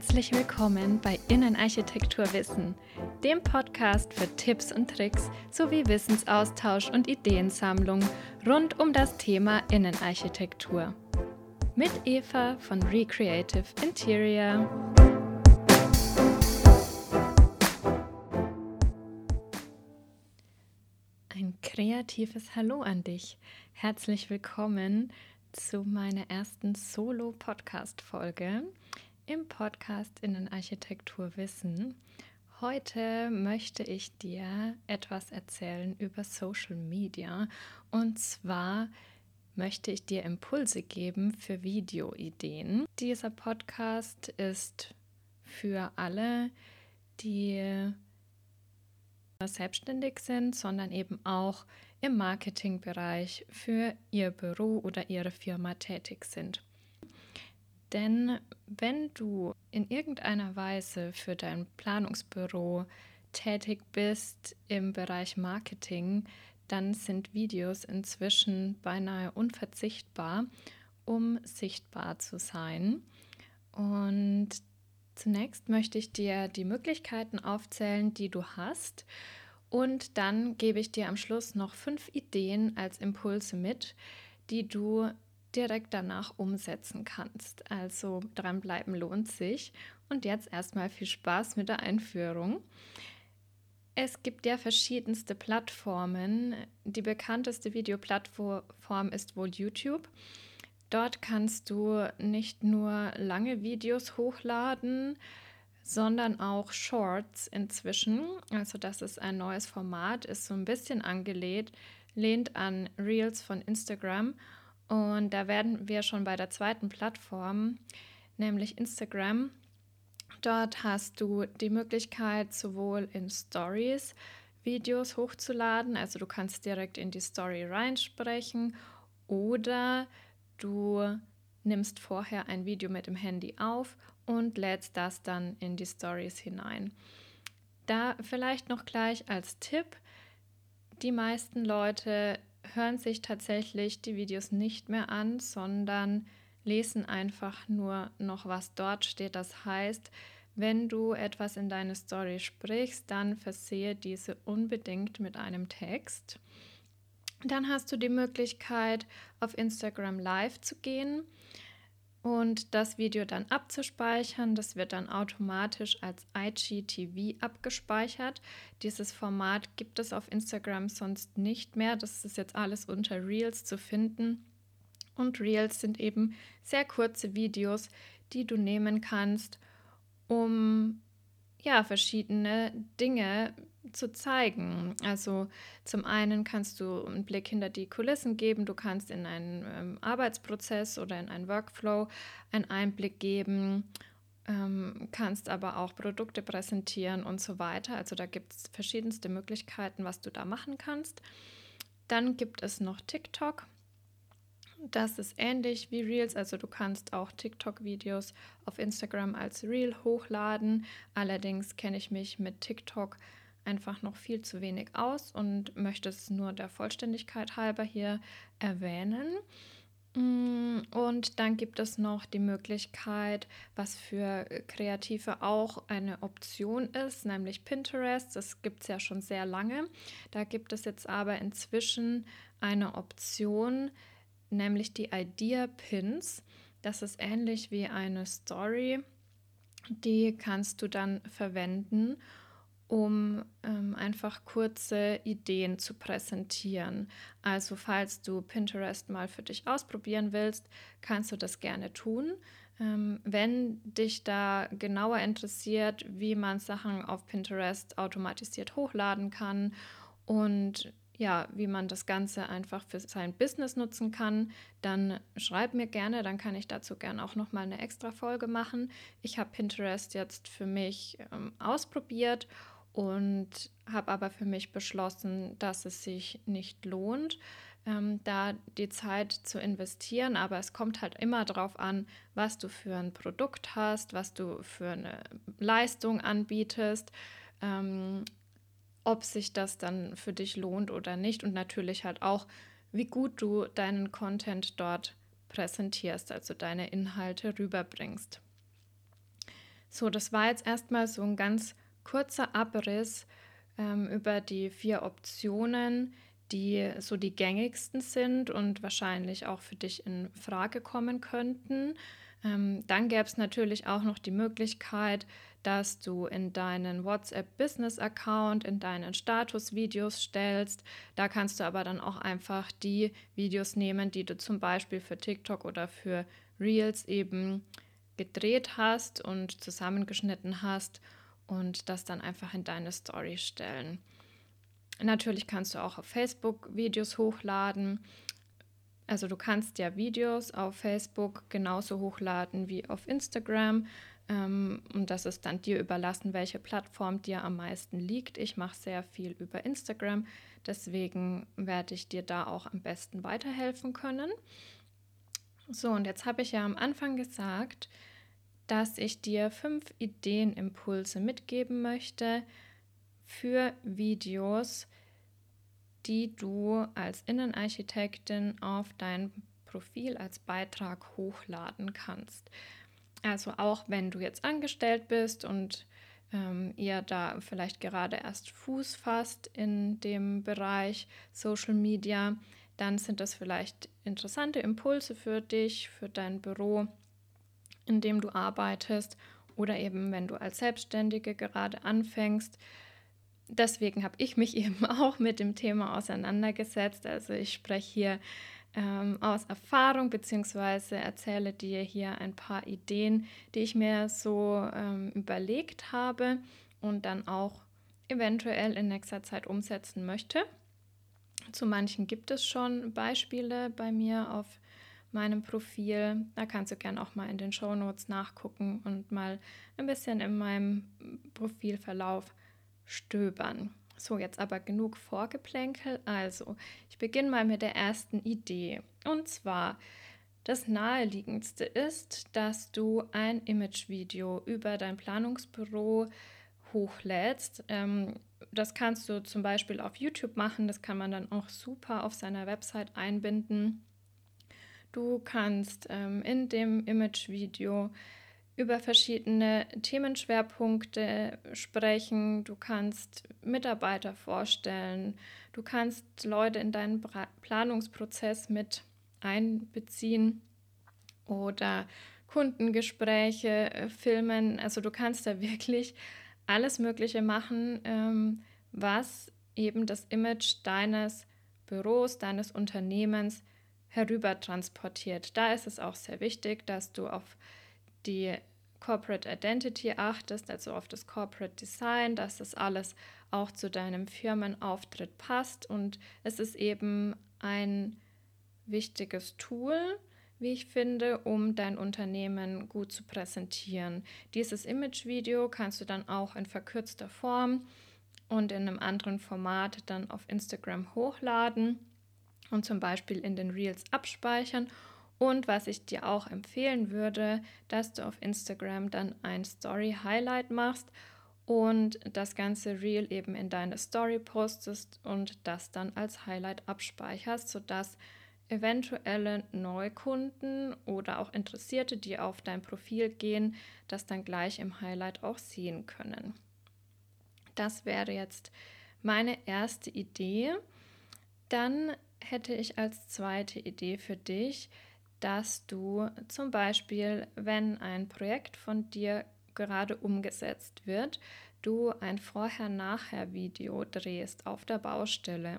Herzlich willkommen bei Innenarchitektur Wissen, dem Podcast für Tipps und Tricks sowie Wissensaustausch und Ideensammlung rund um das Thema Innenarchitektur. Mit Eva von Recreative Interior. Ein kreatives Hallo an dich. Herzlich willkommen zu meiner ersten Solo-Podcast-Folge im Podcast Innenarchitektur Wissen. Heute möchte ich dir etwas erzählen über Social Media und zwar möchte ich dir Impulse geben für Videoideen. Dieser Podcast ist für alle, die selbstständig sind, sondern eben auch im Marketingbereich für ihr Büro oder ihre Firma tätig sind. Denn wenn du in irgendeiner Weise für dein Planungsbüro tätig bist im Bereich Marketing, dann sind Videos inzwischen beinahe unverzichtbar, um sichtbar zu sein. Und zunächst möchte ich dir die Möglichkeiten aufzählen, die du hast. Und dann gebe ich dir am Schluss noch fünf Ideen als Impulse mit, die du direkt danach umsetzen kannst. Also dranbleiben lohnt sich. Und jetzt erstmal viel Spaß mit der Einführung. Es gibt ja verschiedenste Plattformen. Die bekannteste Videoplattform ist wohl YouTube. Dort kannst du nicht nur lange Videos hochladen, sondern auch Shorts inzwischen. Also das ist ein neues Format, ist so ein bisschen angelehnt, lehnt an Reels von Instagram und da werden wir schon bei der zweiten Plattform, nämlich Instagram. Dort hast du die Möglichkeit, sowohl in Stories Videos hochzuladen, also du kannst direkt in die Story reinsprechen oder du nimmst vorher ein Video mit dem Handy auf und lädst das dann in die Stories hinein. Da vielleicht noch gleich als Tipp, die meisten Leute hören sich tatsächlich die Videos nicht mehr an, sondern lesen einfach nur noch, was dort steht. Das heißt, wenn du etwas in deine Story sprichst, dann versehe diese unbedingt mit einem Text. Dann hast du die Möglichkeit, auf Instagram Live zu gehen und das Video dann abzuspeichern. Das wird dann automatisch als IGTV abgespeichert. Dieses Format gibt es auf Instagram sonst nicht mehr. Das ist jetzt alles unter Reels zu finden. Und Reels sind eben sehr kurze Videos, die du nehmen kannst, um ja, verschiedene Dinge zu zeigen. Also zum einen kannst du einen Blick hinter die Kulissen geben, du kannst in einen ähm, Arbeitsprozess oder in einen Workflow einen Einblick geben, ähm, kannst aber auch Produkte präsentieren und so weiter. Also da gibt es verschiedenste Möglichkeiten, was du da machen kannst. Dann gibt es noch TikTok. Das ist ähnlich wie Reels, also du kannst auch TikTok-Videos auf Instagram als Reel hochladen. Allerdings kenne ich mich mit TikTok einfach noch viel zu wenig aus und möchte es nur der Vollständigkeit halber hier erwähnen. Mm, und dann gibt es noch die Möglichkeit, was für Kreative auch eine Option ist, nämlich Pinterest. Das gibt es ja schon sehr lange. Da gibt es jetzt aber inzwischen eine Option, nämlich die Idea Pins. Das ist ähnlich wie eine Story. Die kannst du dann verwenden, um ähm, einfach kurze Ideen zu präsentieren. Also falls du Pinterest mal für dich ausprobieren willst, kannst du das gerne tun. Ähm, wenn dich da genauer interessiert, wie man Sachen auf Pinterest automatisiert hochladen kann und ja, wie man das Ganze einfach für sein Business nutzen kann, dann schreib mir gerne, dann kann ich dazu gerne auch noch mal eine extra Folge machen. Ich habe Pinterest jetzt für mich ähm, ausprobiert und habe aber für mich beschlossen, dass es sich nicht lohnt, ähm, da die Zeit zu investieren. Aber es kommt halt immer darauf an, was du für ein Produkt hast, was du für eine Leistung anbietest. Ähm, ob sich das dann für dich lohnt oder nicht und natürlich halt auch, wie gut du deinen Content dort präsentierst, also deine Inhalte rüberbringst. So, das war jetzt erstmal so ein ganz kurzer Abriss ähm, über die vier Optionen, die so die gängigsten sind und wahrscheinlich auch für dich in Frage kommen könnten. Ähm, dann gäbe es natürlich auch noch die Möglichkeit, dass du in deinen WhatsApp Business Account, in deinen Status Videos stellst. Da kannst du aber dann auch einfach die Videos nehmen, die du zum Beispiel für TikTok oder für Reels eben gedreht hast und zusammengeschnitten hast und das dann einfach in deine Story stellen. Natürlich kannst du auch auf Facebook Videos hochladen. Also du kannst ja Videos auf Facebook genauso hochladen wie auf Instagram. Ähm, und das ist dann dir überlassen, welche Plattform dir am meisten liegt. Ich mache sehr viel über Instagram, deswegen werde ich dir da auch am besten weiterhelfen können. So, und jetzt habe ich ja am Anfang gesagt, dass ich dir fünf Ideenimpulse mitgeben möchte für Videos, die du als Innenarchitektin auf dein Profil als Beitrag hochladen kannst. Also auch wenn du jetzt angestellt bist und ähm, ihr da vielleicht gerade erst Fuß fasst in dem Bereich Social Media, dann sind das vielleicht interessante Impulse für dich, für dein Büro in dem du arbeitest oder eben wenn du als Selbstständige gerade anfängst. Deswegen habe ich mich eben auch mit dem Thema auseinandergesetzt. Also ich spreche hier ähm, aus Erfahrung beziehungsweise erzähle dir hier ein paar Ideen, die ich mir so ähm, überlegt habe und dann auch eventuell in nächster Zeit umsetzen möchte. Zu manchen gibt es schon Beispiele bei mir auf meinem Profil. Da kannst du gerne auch mal in den Show Notes nachgucken und mal ein bisschen in meinem Profilverlauf stöbern. So, jetzt aber genug Vorgeplänkel. Also, ich beginne mal mit der ersten Idee. Und zwar, das naheliegendste ist, dass du ein Imagevideo über dein Planungsbüro hochlädst. Ähm, das kannst du zum Beispiel auf YouTube machen. Das kann man dann auch super auf seiner Website einbinden. Du kannst ähm, in dem Image-Video über verschiedene Themenschwerpunkte sprechen. Du kannst Mitarbeiter vorstellen. Du kannst Leute in deinen Planungsprozess mit einbeziehen oder Kundengespräche äh, filmen. Also du kannst da wirklich alles Mögliche machen, ähm, was eben das Image deines Büros, deines Unternehmens herüber transportiert. Da ist es auch sehr wichtig, dass du auf die Corporate Identity achtest, also auf das Corporate Design, dass das alles auch zu deinem Firmenauftritt passt. Und es ist eben ein wichtiges Tool, wie ich finde, um dein Unternehmen gut zu präsentieren. Dieses Image-Video kannst du dann auch in verkürzter Form und in einem anderen Format dann auf Instagram hochladen und zum Beispiel in den Reels abspeichern. Und was ich dir auch empfehlen würde, dass du auf Instagram dann ein Story Highlight machst und das ganze Reel eben in deine Story postest und das dann als Highlight abspeicherst, sodass eventuelle Neukunden oder auch Interessierte, die auf dein Profil gehen, das dann gleich im Highlight auch sehen können. Das wäre jetzt meine erste Idee. Dann hätte ich als zweite Idee für dich, dass du zum Beispiel, wenn ein Projekt von dir gerade umgesetzt wird, du ein Vorher-Nachher-Video drehst auf der Baustelle.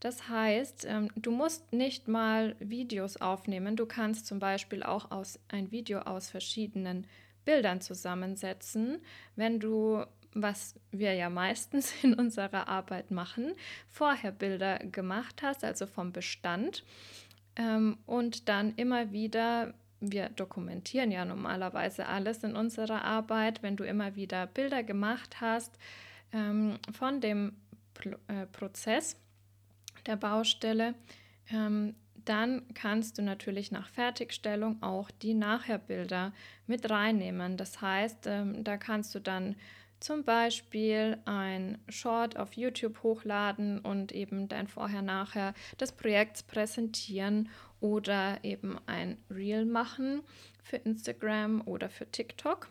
Das heißt, ähm, du musst nicht mal Videos aufnehmen. Du kannst zum Beispiel auch aus, ein Video aus verschiedenen Bildern zusammensetzen. Wenn du was wir ja meistens in unserer Arbeit machen, vorher Bilder gemacht hast, also vom Bestand ähm, und dann immer wieder, wir dokumentieren ja normalerweise alles in unserer Arbeit, wenn du immer wieder Bilder gemacht hast ähm, von dem Pro äh, Prozess der Baustelle, ähm, dann kannst du natürlich nach Fertigstellung auch die Nachherbilder mit reinnehmen. Das heißt, ähm, da kannst du dann zum Beispiel ein Short auf YouTube hochladen und eben dein Vorher-Nachher des Projekts präsentieren oder eben ein Reel machen für Instagram oder für TikTok.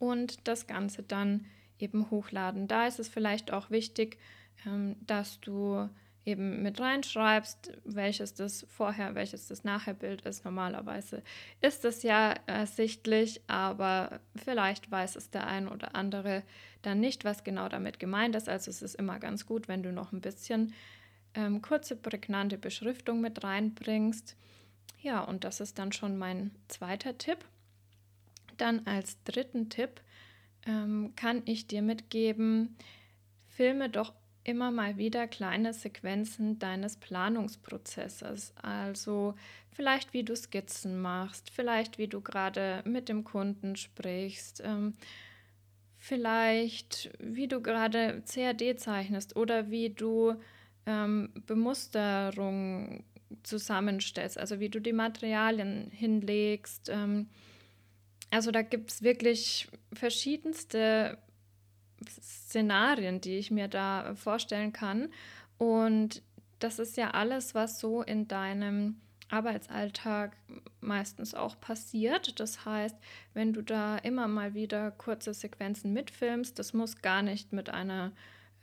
und das Ganze dann eben hochladen. Da ist es vielleicht auch wichtig, ähm, dass du eben mit reinschreibst, welches das vorher, welches das nachher Bild ist. Normalerweise ist es ja ersichtlich, aber vielleicht weiß es der ein oder andere dann nicht, was genau damit gemeint ist. Also es ist immer ganz gut, wenn du noch ein bisschen ähm, kurze, prägnante Beschriftung mit reinbringst. Ja, und das ist dann schon mein zweiter Tipp. Dann als dritten Tipp ähm, kann ich dir mitgeben, filme doch immer mal wieder kleine Sequenzen deines Planungsprozesses. Also vielleicht wie du Skizzen machst, vielleicht wie du gerade mit dem Kunden sprichst, ähm, vielleicht wie du gerade CAD zeichnest oder wie du ähm, Bemusterung zusammenstellst, also wie du die Materialien hinlegst. Ähm, also da gibt es wirklich verschiedenste Szenarien, die ich mir da vorstellen kann. Und das ist ja alles, was so in deinem Arbeitsalltag meistens auch passiert. Das heißt, wenn du da immer mal wieder kurze Sequenzen mitfilmst, das muss gar nicht mit einer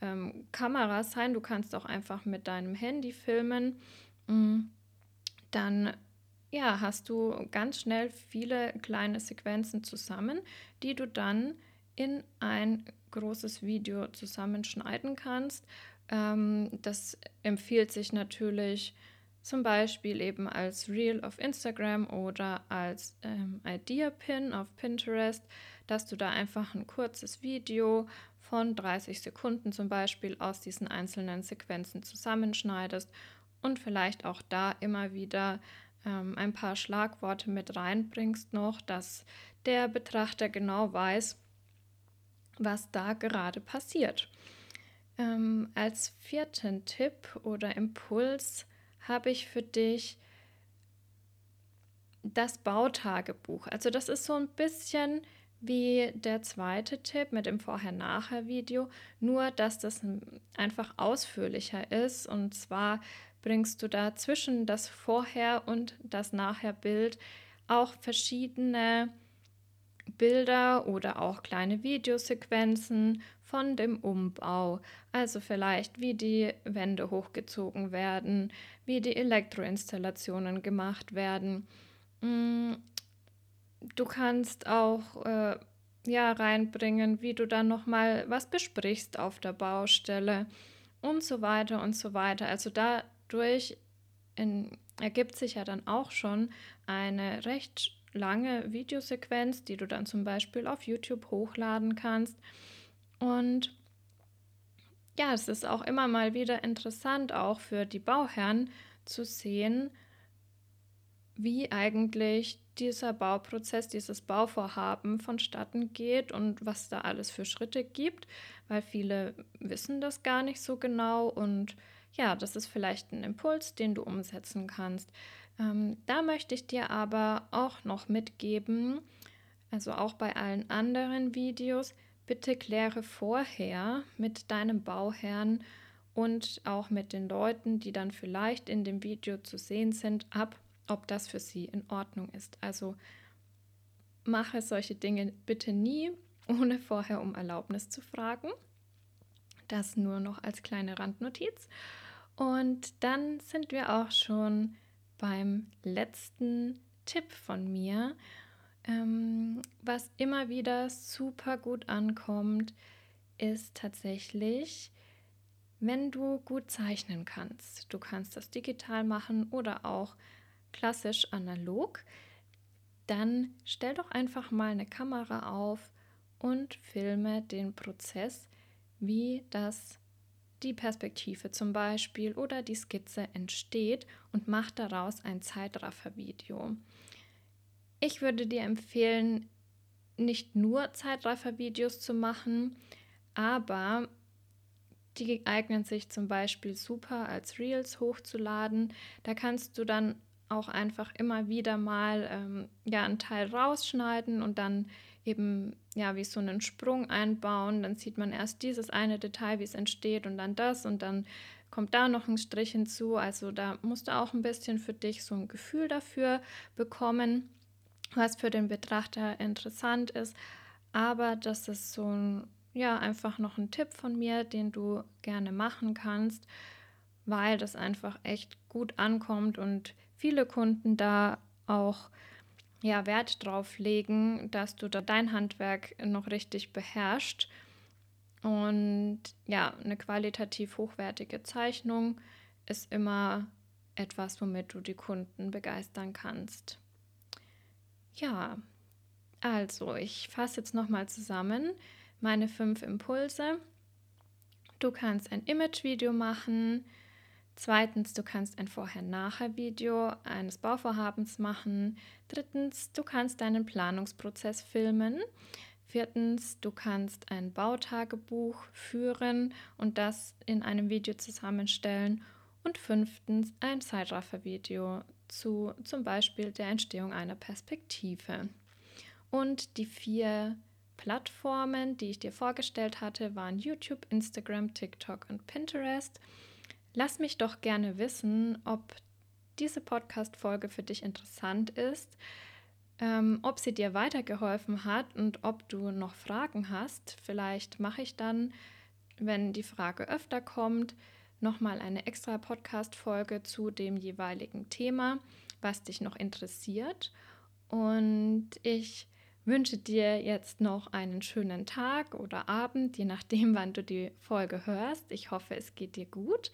ähm, Kamera sein, du kannst auch einfach mit deinem Handy filmen, mm, dann ja, hast du ganz schnell viele kleine Sequenzen zusammen, die du dann in ein großes Video zusammenschneiden kannst. Ähm, das empfiehlt sich natürlich zum Beispiel eben als Reel auf Instagram oder als ähm, Idea-Pin auf Pinterest, dass du da einfach ein kurzes Video von 30 Sekunden zum Beispiel aus diesen einzelnen Sequenzen zusammenschneidest und vielleicht auch da immer wieder ähm, ein paar Schlagworte mit reinbringst noch, dass der Betrachter genau weiß, was da gerade passiert. Ähm, als vierten Tipp oder Impuls habe ich für dich das Bautagebuch. Also das ist so ein bisschen wie der zweite Tipp mit dem Vorher-Nachher-Video, nur dass das einfach ausführlicher ist. Und zwar bringst du da zwischen das Vorher- und das Nachher-Bild auch verschiedene Bilder oder auch kleine Videosequenzen von dem Umbau. Also vielleicht, wie die Wände hochgezogen werden, wie die Elektroinstallationen gemacht werden. Mm, du kannst auch äh, ja reinbringen, wie du dann noch mal was besprichst auf der Baustelle und so weiter und so weiter. Also dadurch in, ergibt sich ja dann auch schon eine recht lange Videosequenz, die du dann zum Beispiel auf YouTube hochladen kannst. Und ja, es ist auch immer mal wieder interessant, auch für die Bauherren zu sehen, wie eigentlich dieser Bauprozess, dieses Bauvorhaben vonstatten geht und was da alles für Schritte gibt, weil viele wissen das gar nicht so genau und ja, das ist vielleicht ein Impuls, den du umsetzen kannst. Ähm, da möchte ich dir aber auch noch mitgeben, also auch bei allen anderen Videos, bitte kläre vorher mit deinem Bauherrn und auch mit den Leuten, die dann vielleicht in dem Video zu sehen sind, ab, ob das für sie in Ordnung ist. Also mache solche Dinge bitte nie, ohne vorher um Erlaubnis zu fragen. Das nur noch als kleine Randnotiz. Und dann sind wir auch schon beim letzten Tipp von mir, ähm, was immer wieder super gut ankommt, ist tatsächlich, wenn du gut zeichnen kannst. Du kannst das digital machen oder auch klassisch analog. Dann stell doch einfach mal eine Kamera auf und filme den Prozess, wie das die Perspektive zum Beispiel oder die Skizze entsteht und mach daraus ein Zeitraffer-Video. Ich würde dir empfehlen, nicht nur Zeitraffer-Videos zu machen, aber die eignen sich zum Beispiel super als Reels hochzuladen. Da kannst du dann auch einfach immer wieder mal ähm, ja, einen Teil rausschneiden und dann eben ja wie so einen Sprung einbauen. Dann sieht man erst dieses eine Detail, wie es entsteht und dann das und dann kommt da noch ein Strich hinzu. Also da musst du auch ein bisschen für dich so ein Gefühl dafür bekommen, was für den Betrachter interessant ist. aber das ist so ein, ja, einfach noch ein Tipp von mir, den du gerne machen kannst, weil das einfach echt gut ankommt und viele Kunden da auch ja, Wert drauf legen, dass du da dein Handwerk noch richtig beherrschst. Und ja, eine qualitativ hochwertige Zeichnung ist immer etwas, womit du die Kunden begeistern kannst. Ja, also ich fasse jetzt nochmal zusammen meine fünf Impulse. Du kannst ein Image-Video machen, Zweitens, du kannst ein Vorher-Nachher-Video eines Bauvorhabens machen. Drittens, du kannst deinen Planungsprozess filmen. Viertens, du kannst ein Bautagebuch führen und das in einem Video zusammenstellen. Und fünftens, ein Zeitraffer-Video zu zum Beispiel der Entstehung einer Perspektive. Und die vier Plattformen, die ich dir vorgestellt hatte, waren YouTube, Instagram, TikTok und Pinterest. Lass mich doch gerne wissen, ob diese Podcast-Folge für dich interessant ist, ähm, ob sie dir weitergeholfen hat und ob du noch Fragen hast. Vielleicht mache ich dann, wenn die Frage öfter kommt, nochmal eine extra Podcast-Folge zu dem jeweiligen Thema, was dich noch interessiert. Und ich wünsche dir jetzt noch einen schönen Tag oder Abend, je nachdem, wann du die Folge hörst. Ich hoffe, es geht dir gut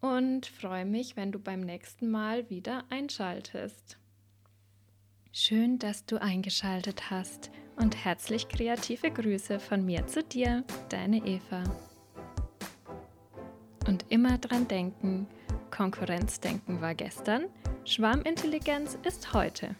und freue mich, wenn du beim nächsten Mal wieder einschaltest. Schön, dass du eingeschaltet hast und herzlich kreative Grüße von mir zu dir, deine Eva. Und immer dran denken, Konkurrenzdenken war gestern, Schwarmintelligenz ist heute.